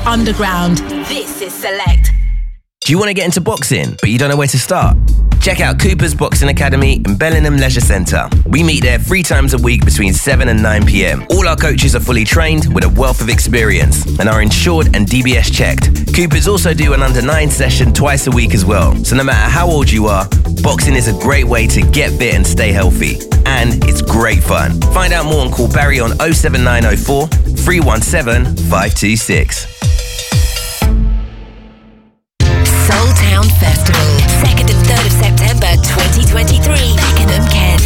Underground. This is Select. Do you want to get into boxing, but you don't know where to start? Check out Cooper's Boxing Academy in Bellingham Leisure Centre. We meet there three times a week between 7 and 9 pm. All our coaches are fully trained with a wealth of experience and are insured and DBS checked. Cooper's also do an under 9 session twice a week as well. So no matter how old you are, boxing is a great way to get fit and stay healthy. And it's great fun. Find out more and call Barry on 07904 317 526. Soul Festival, 2nd and 3rd of September 2023, Beckenham, Kent.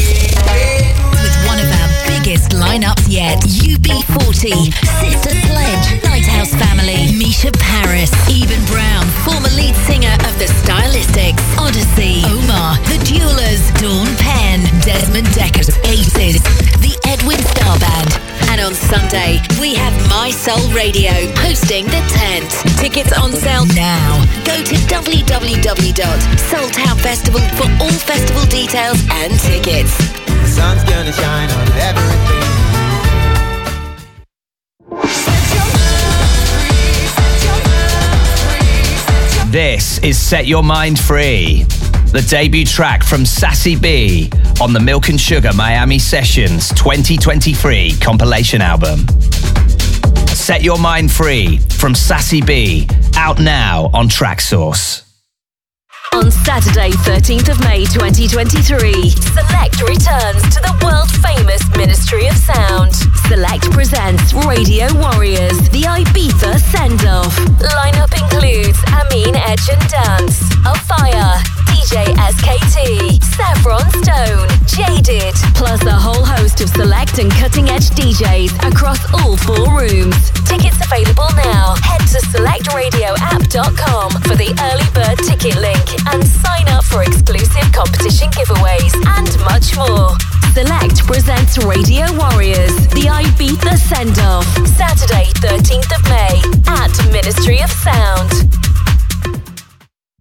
With one of our biggest lineups yet, UB40, Sister Sledge, Lighthouse Family, Misha Paris, Eban Brown, former lead singer of The Stylistics, Odyssey, Omar, The Dualers, Dawn Penn, Desmond Dekker, Aces, The Edwin Starr Band, and on Sunday, we have My Soul Radio hosting the tent. Tickets on sale now. Go to www.soultownfestival for all festival details and tickets. The sun's gonna shine on everything. This is Set Your Mind Free, the debut track from Sassy B on the Milk and Sugar Miami Sessions 2023 compilation album. Set Your Mind Free from Sassy B, out now on Traxsource. On Saturday, 13th of May 2023, Select returns to the world famous Ministry of Sound. Select presents Radio Warriors, the Ibiza send off. Lineup includes Amin Edge and Dance, Afire, DJ SKT, Saffron Stone, Jaded, plus a whole host of select and cutting edge DJs across all four rooms. Tickets available now. Head to selectradioapp.com for the early bird ticket link and sign up for exclusive competition giveaways and much more. Select presents Radio Warriors, the Ibiza send off, Saturday, 13th of May at Ministry of Sound.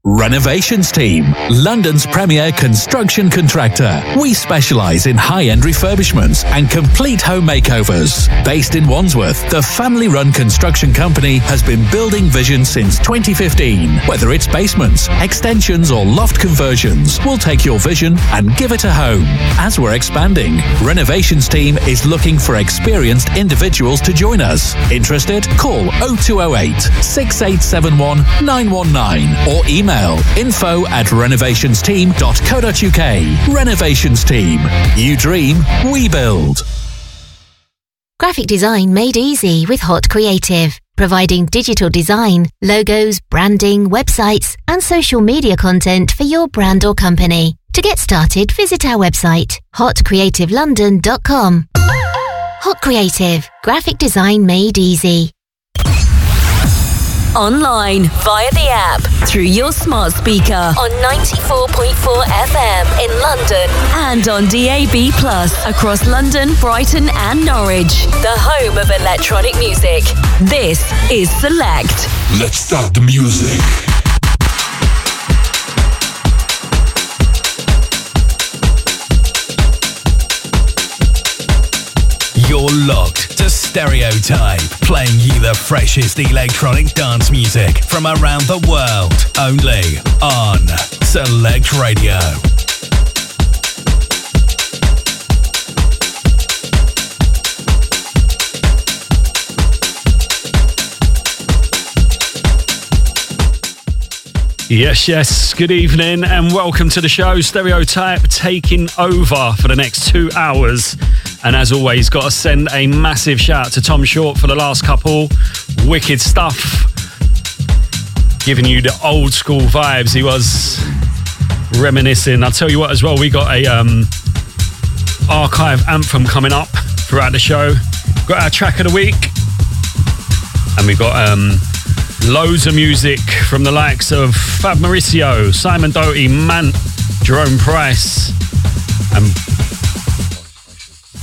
Renovations Team, London's premier construction contractor. We specialise in high end refurbishments and complete home makeovers. Based in Wandsworth, the family run construction company has been building vision since 2015. Whether it's basements, extensions, or loft conversions, we'll take your vision and give it a home. As we're expanding, Renovations Team is looking for experienced individuals to join us. Interested? Call 0208 6871 919 or email info at renovationsteam.co.uk. Renovations Team. You dream, we build. Graphic design made easy with Hot Creative, providing digital design, logos, branding, websites, and social media content for your brand or company. To get started, visit our website, hotcreativelondon.com. Hot Creative, graphic design made easy. Online, via the app, through your smart speaker on 94.4 FM in London and on DAB Plus across London, Brighton, and Norwich. The home of electronic music. This is Select. Let's start the music. To Stereotype, playing you the freshest electronic dance music from around the world, only on Select Radio. Yes, yes. Good evening and welcome to the show. Stereotype taking over for the next two hours. And as always, got to send a massive shout out to Tom Short for the last couple. Wicked stuff. Giving you the old school vibes. He was reminiscing. I'll tell you what, as well, we got a um, archive anthem coming up throughout the show. Got our track of the week. And we got um, loads of music from the likes of Fab Mauricio, Simon Doty, Mant, Jerome Price, and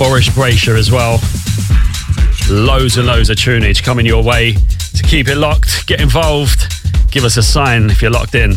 Boris Brejcha as well. Loads and loads of tunage coming your way. To keep it locked, get involved, give us a sign if you're locked in.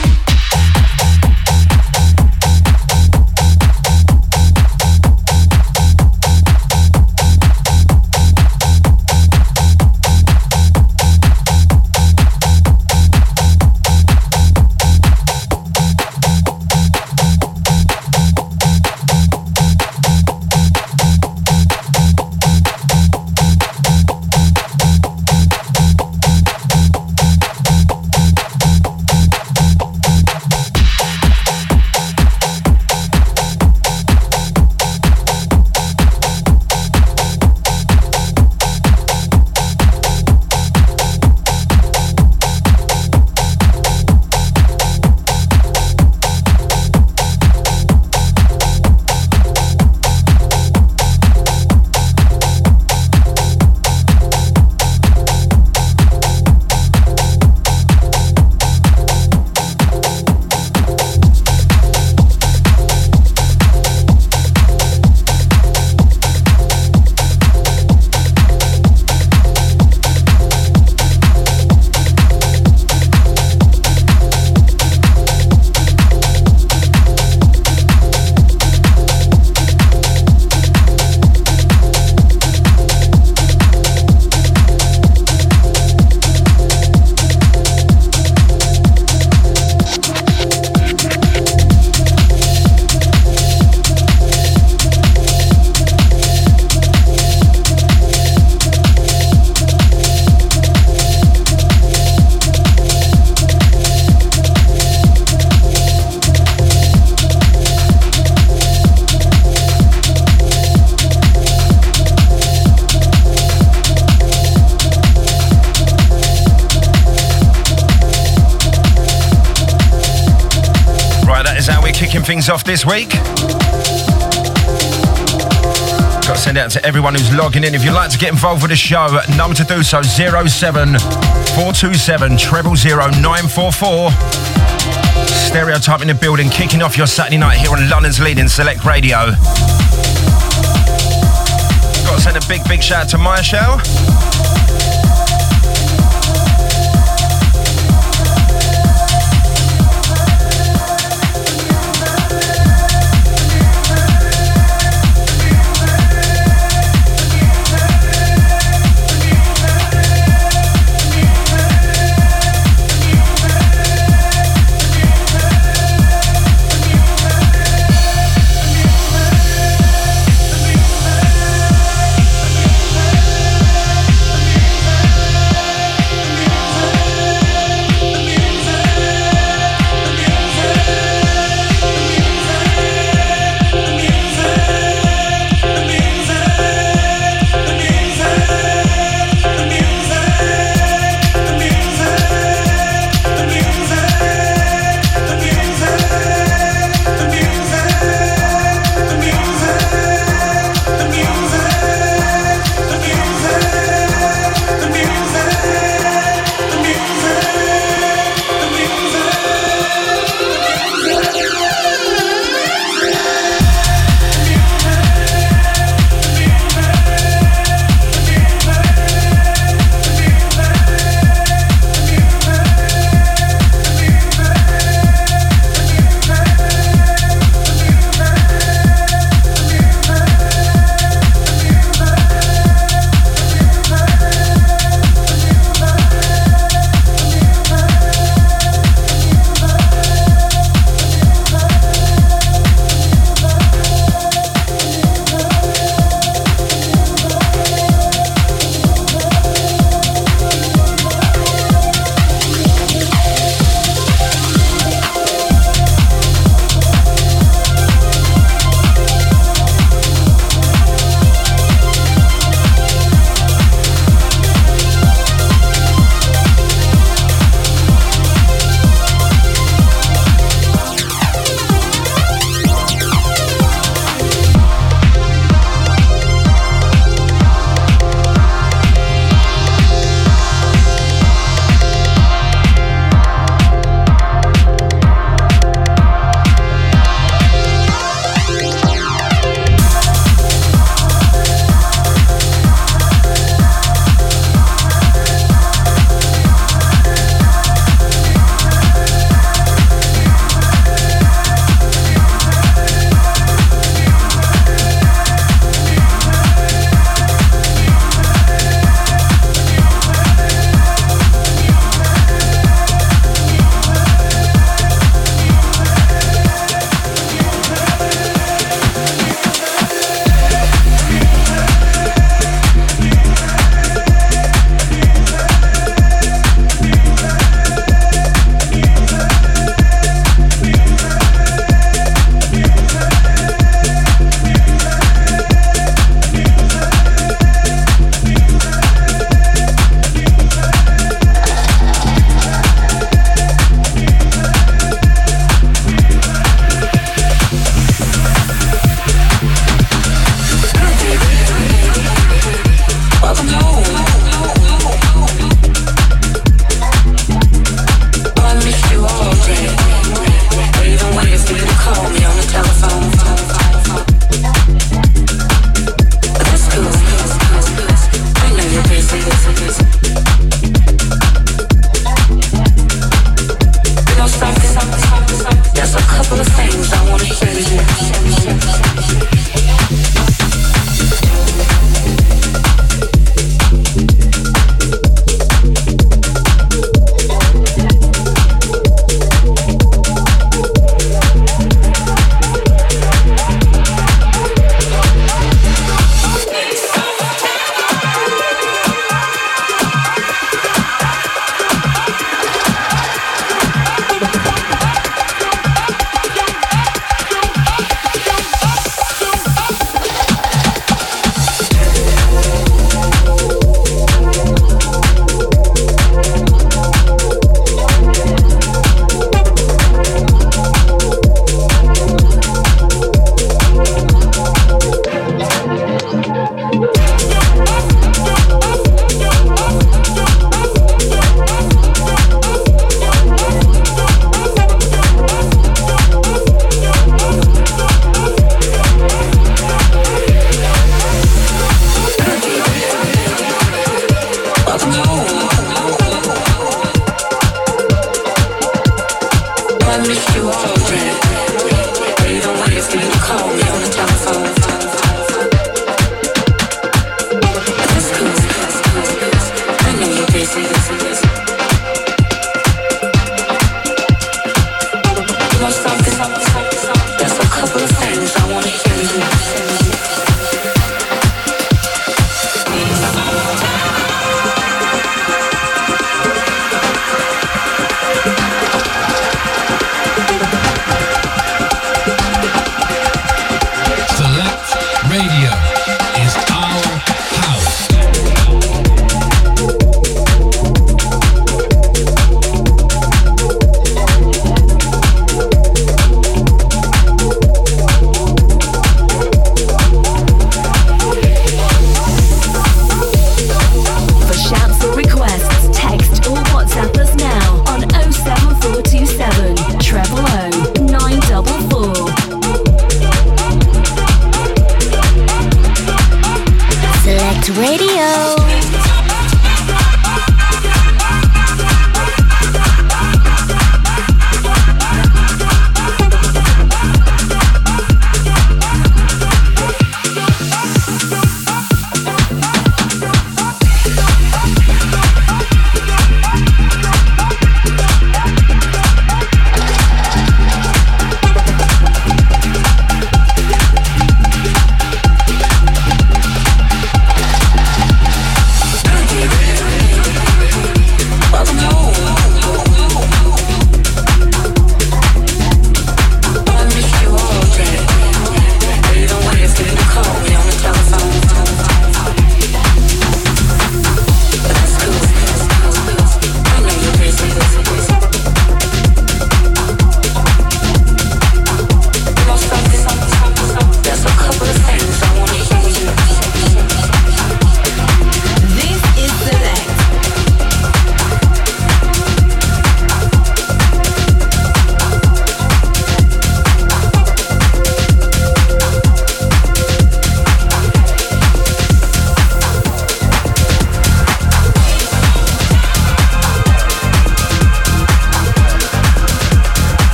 this week. Got to send out to everyone who's logging in. If you'd like to get involved with the show, number to do so 07427 000944. Stereotype in the building, kicking off your Saturday night here on London's leading select radio. Got to send a big, big shout out to Maya Show.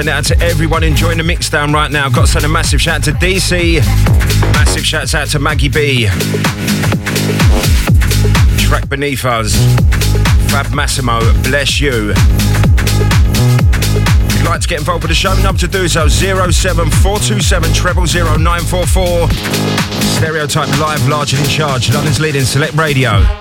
Send it out to everyone enjoying the mix down right now. Got to send a massive shout out to DC. Massive shouts out to Maggie B. Track beneath us. Fab Massimo, bless you. If you'd like to get involved with the show, number to do so 07427 000944. Stereotype live, large and in charge. London's leading select radio.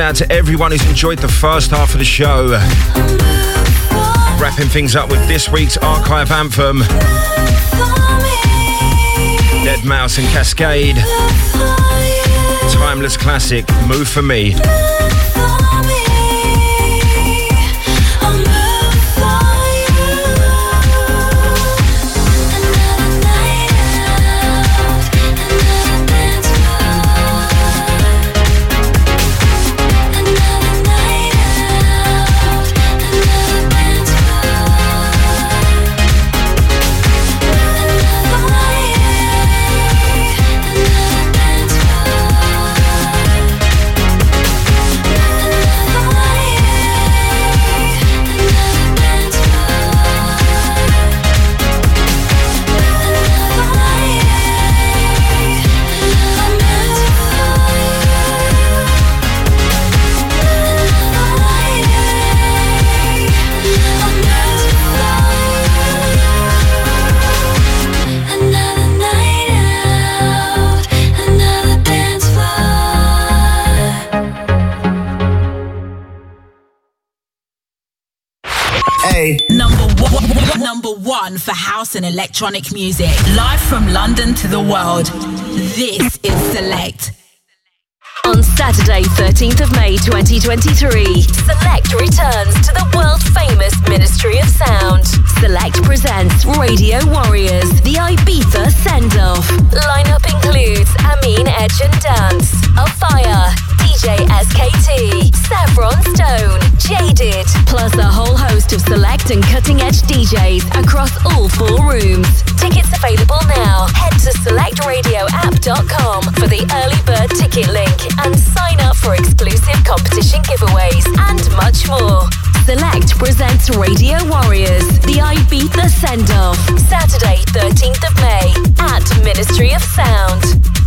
Out to everyone who's enjoyed the first half of the show. Wrapping things up with this week's archive anthem deadmau5 and Kaskade. Timeless classic, Move for Me. For house and electronic music. Live from London to the world. This is Select. On Saturday, 13th of May 2023, Select returns to the world famous Ministry of Sound. Select presents Radio Warriors, the Ibiza send off. Lineup includes Amine Edge and Dance, Afire, DJ SKT, Saffron Stone, Jaded, plus a whole host of select and cutting edge DJs across all four rooms. Tickets available now. Head to selectradioapp.com for the early bird ticket link and sign up for exclusive competition giveaways and much more. Select presents Radio Warriors, the Ibiza send off, Saturday, 13th of May at Ministry of Sound.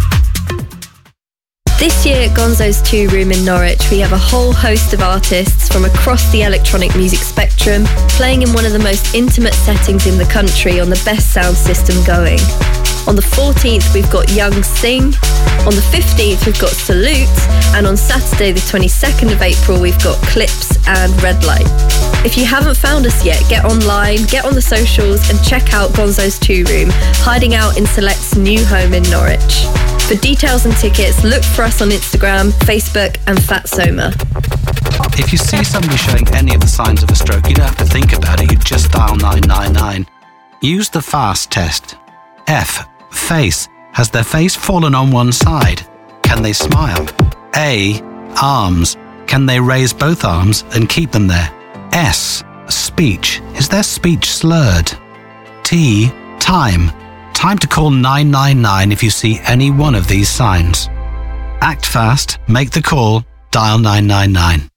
This year at Gonzo's Tea Room in Norwich, we have a whole host of artists from across the electronic music spectrum playing in one of the most intimate settings in the country on the best sound system going. On the 14th, we've got Young Sing. On the 15th, we've got Salute. And on Saturday, the 22nd of April, we've got Clips and Red Light. If you haven't found us yet, get online, get on the socials, and check out Gonzo's Tea Room, hiding out in Select's new home in Norwich. For details and tickets, look for us on Instagram, Facebook, and Fatsoma. If you see somebody showing any of the signs of a stroke, you don't have to think about it, you just dial 999. Use the FAST test. F. Face. Has their face fallen on one side? Can they smile? A. Arms. Can they raise both arms and keep them there? S. Speech. Is their speech slurred? T. Time. Time to call 999 if you see any one of these signs. Act fast, make the call, dial 999.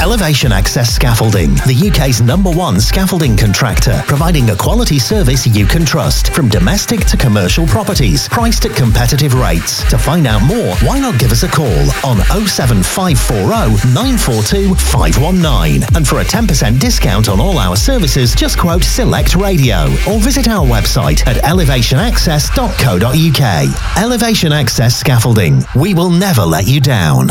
Elevation Access Scaffolding, the UK's number one scaffolding contractor, providing a quality service you can trust from domestic to commercial properties, priced at competitive rates. To find out more, why not give us a call on 07540 942 519. And for a 10% discount on all our services, just quote Select Radio or visit our website at elevationaccess.co.uk. Elevation Access Scaffolding. We will never let you down.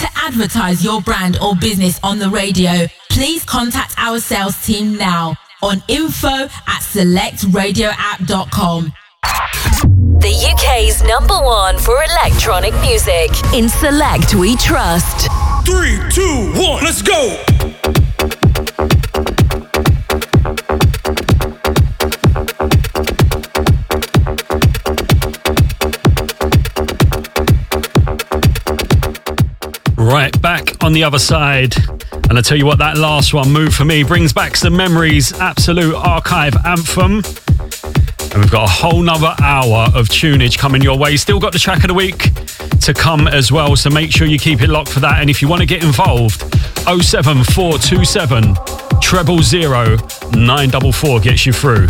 To advertise your brand or business on the radio, please contact our sales team now on info at selectradioapp.com. The UK's number one for electronic music. In Select, we trust. Three, two, one, let's go! Right, back on the other side. And I tell you what, that last one, Move For Me, brings back some memories. Absolute archive anthem. And we've got a whole nother hour of tunage coming your way. Still got the track of the week to come as well. So make sure you keep it locked for that. And if you want to get involved, 07427 treble zero 944 gets you through.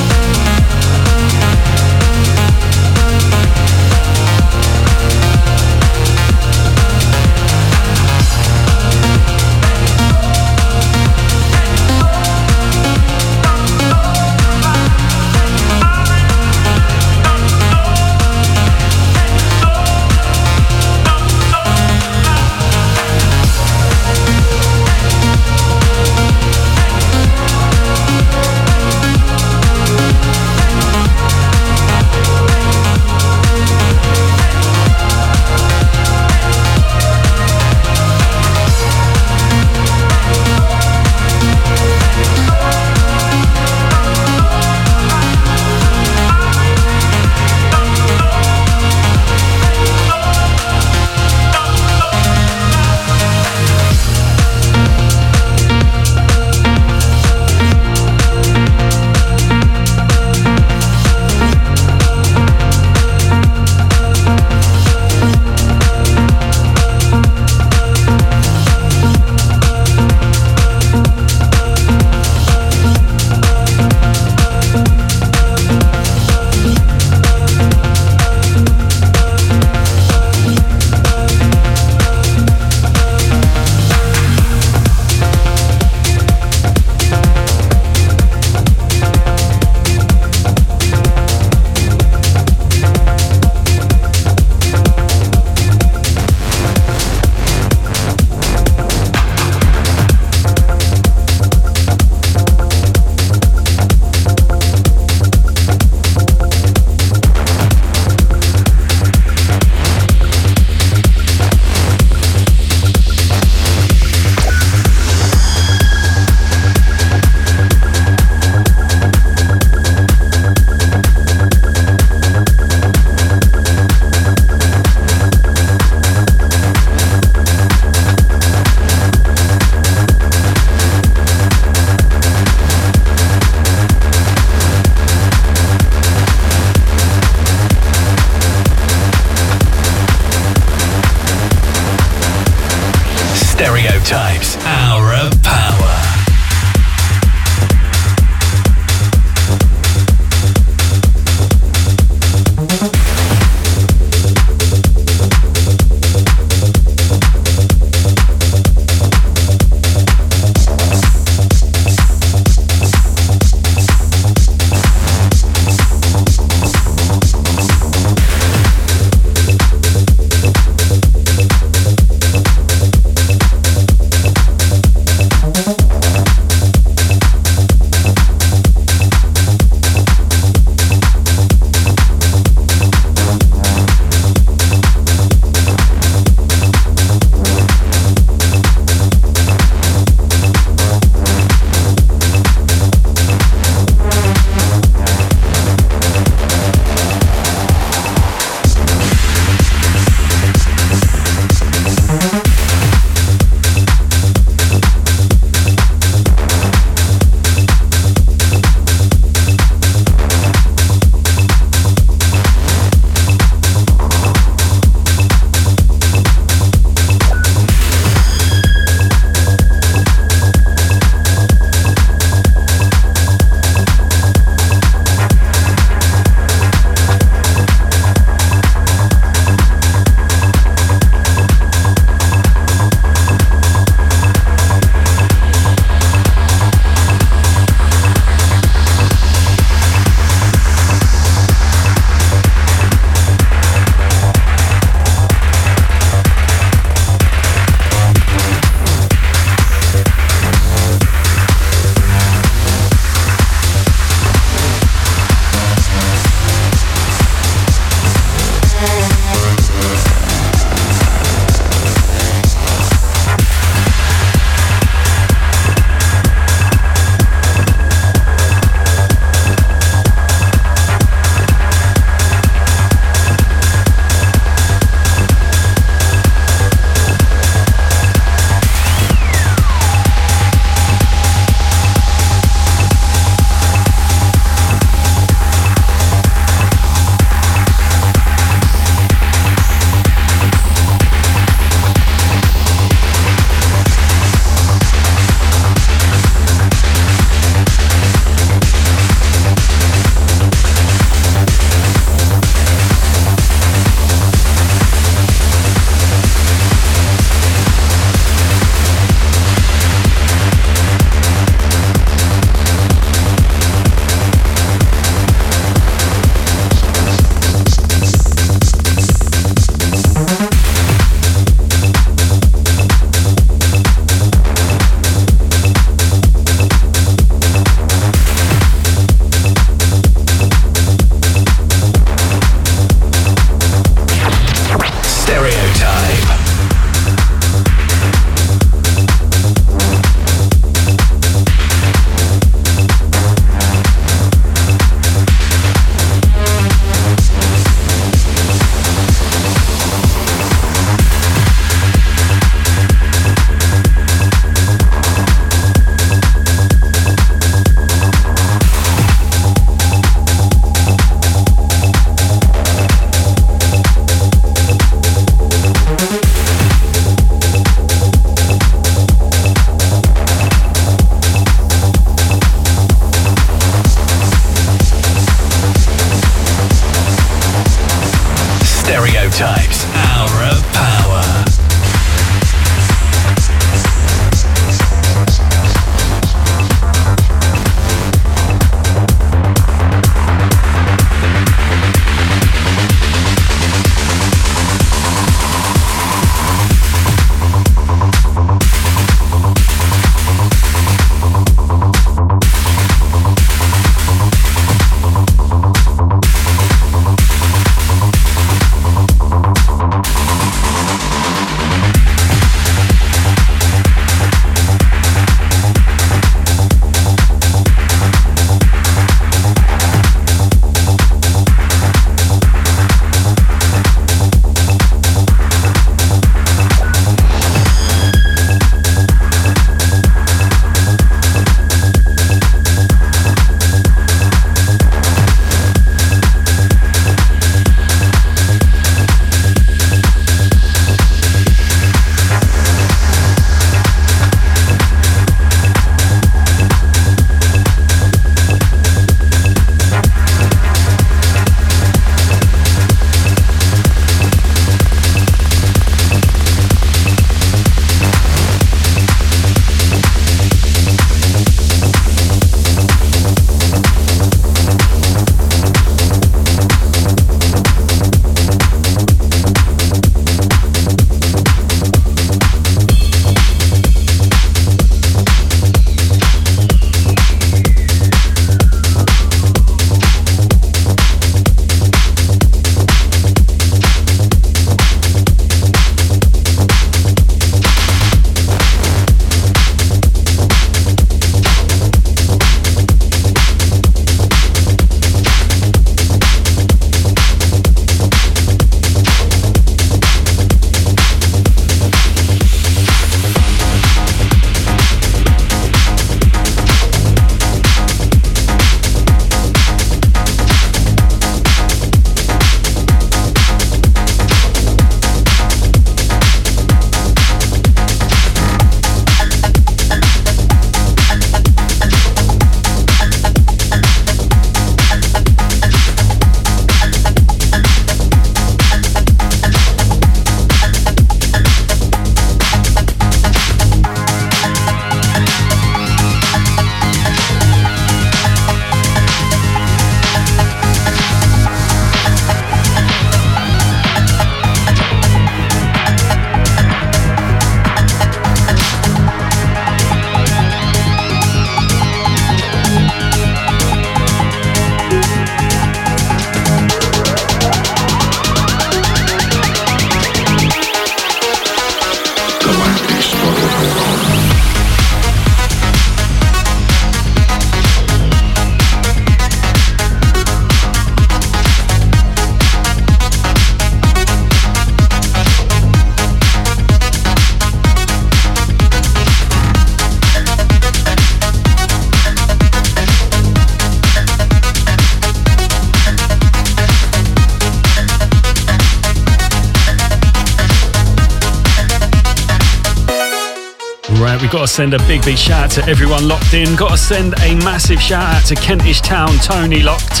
Send a big, big shout out to everyone locked in. Got to send a massive shout out to Kentish Town, Tony locked.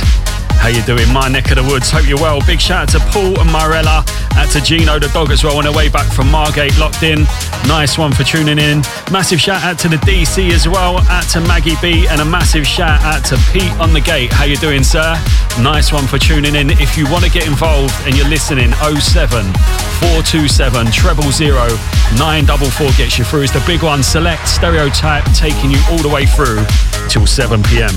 How you doing? My neck of the woods. Hope you're well. Big shout out to Paul and Marella. Out to Gino the dog as well on their way back from Margate locked in. Nice one for tuning in. Massive shout out to the DC as well. Out to Maggie B and a massive shout out to Pete on the gate. How you doing, sir? Nice one for tuning in. If you want to get involved and you're listening, 07 427 treble zero 944 gets you through. It's the big one. Select stereotype taking you all the way through till 7 p.m.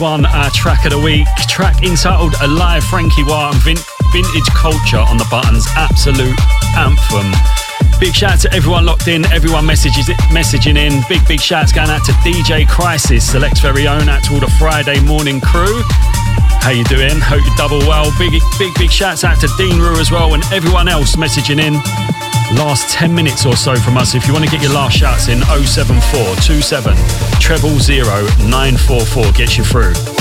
one, our track of the week. Track entitled Alive Franky Wah and Vin- Vintage Culture on the buttons. Absolute anthem. Big shout out to everyone locked in, everyone messages messaging in. Big, big shouts going out to DJ Crisis, Select's very own, out to all the Friday morning crew. How you doing? Hope you double well. Big, big, big shouts out to Dean Rue as well and everyone else messaging in. Last 10 minutes or so from us. If you want to get your last shouts in, 07427 treble 944 gets you through.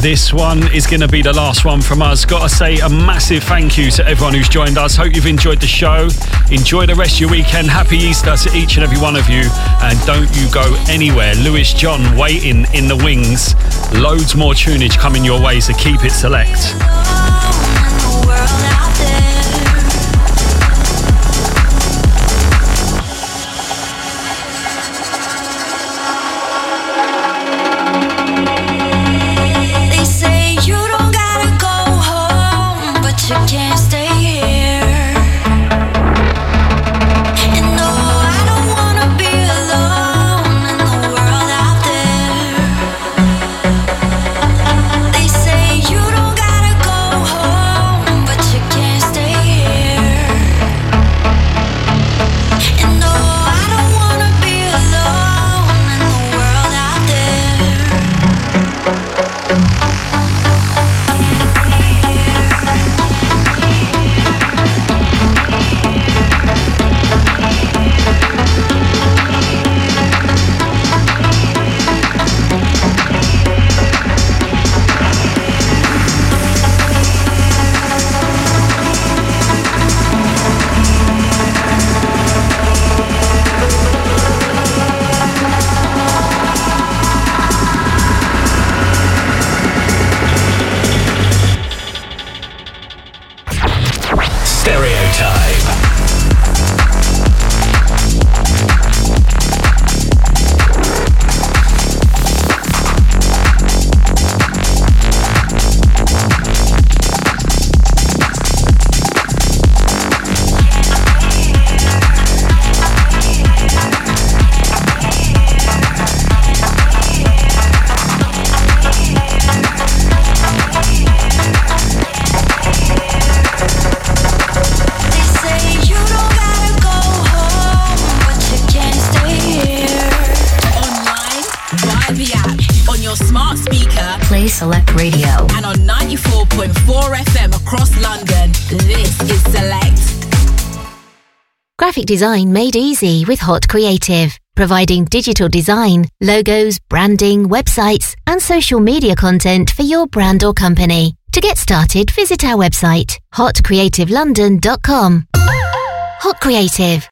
This one is going to be the last one from us. Got to say a massive thank you to everyone who's joined us. Hope you've enjoyed the show. Enjoy the rest of your weekend. Happy Easter to each and every one of you. And don't you go anywhere. Lewis John waiting in the wings. Loads more tunage coming your way, so keep it select. Design made easy with Hot Creative, providing digital design, logos, branding, websites, and social media content for your brand or company. To get started, visit our website, hotcreativelondon.com. Hot Creative,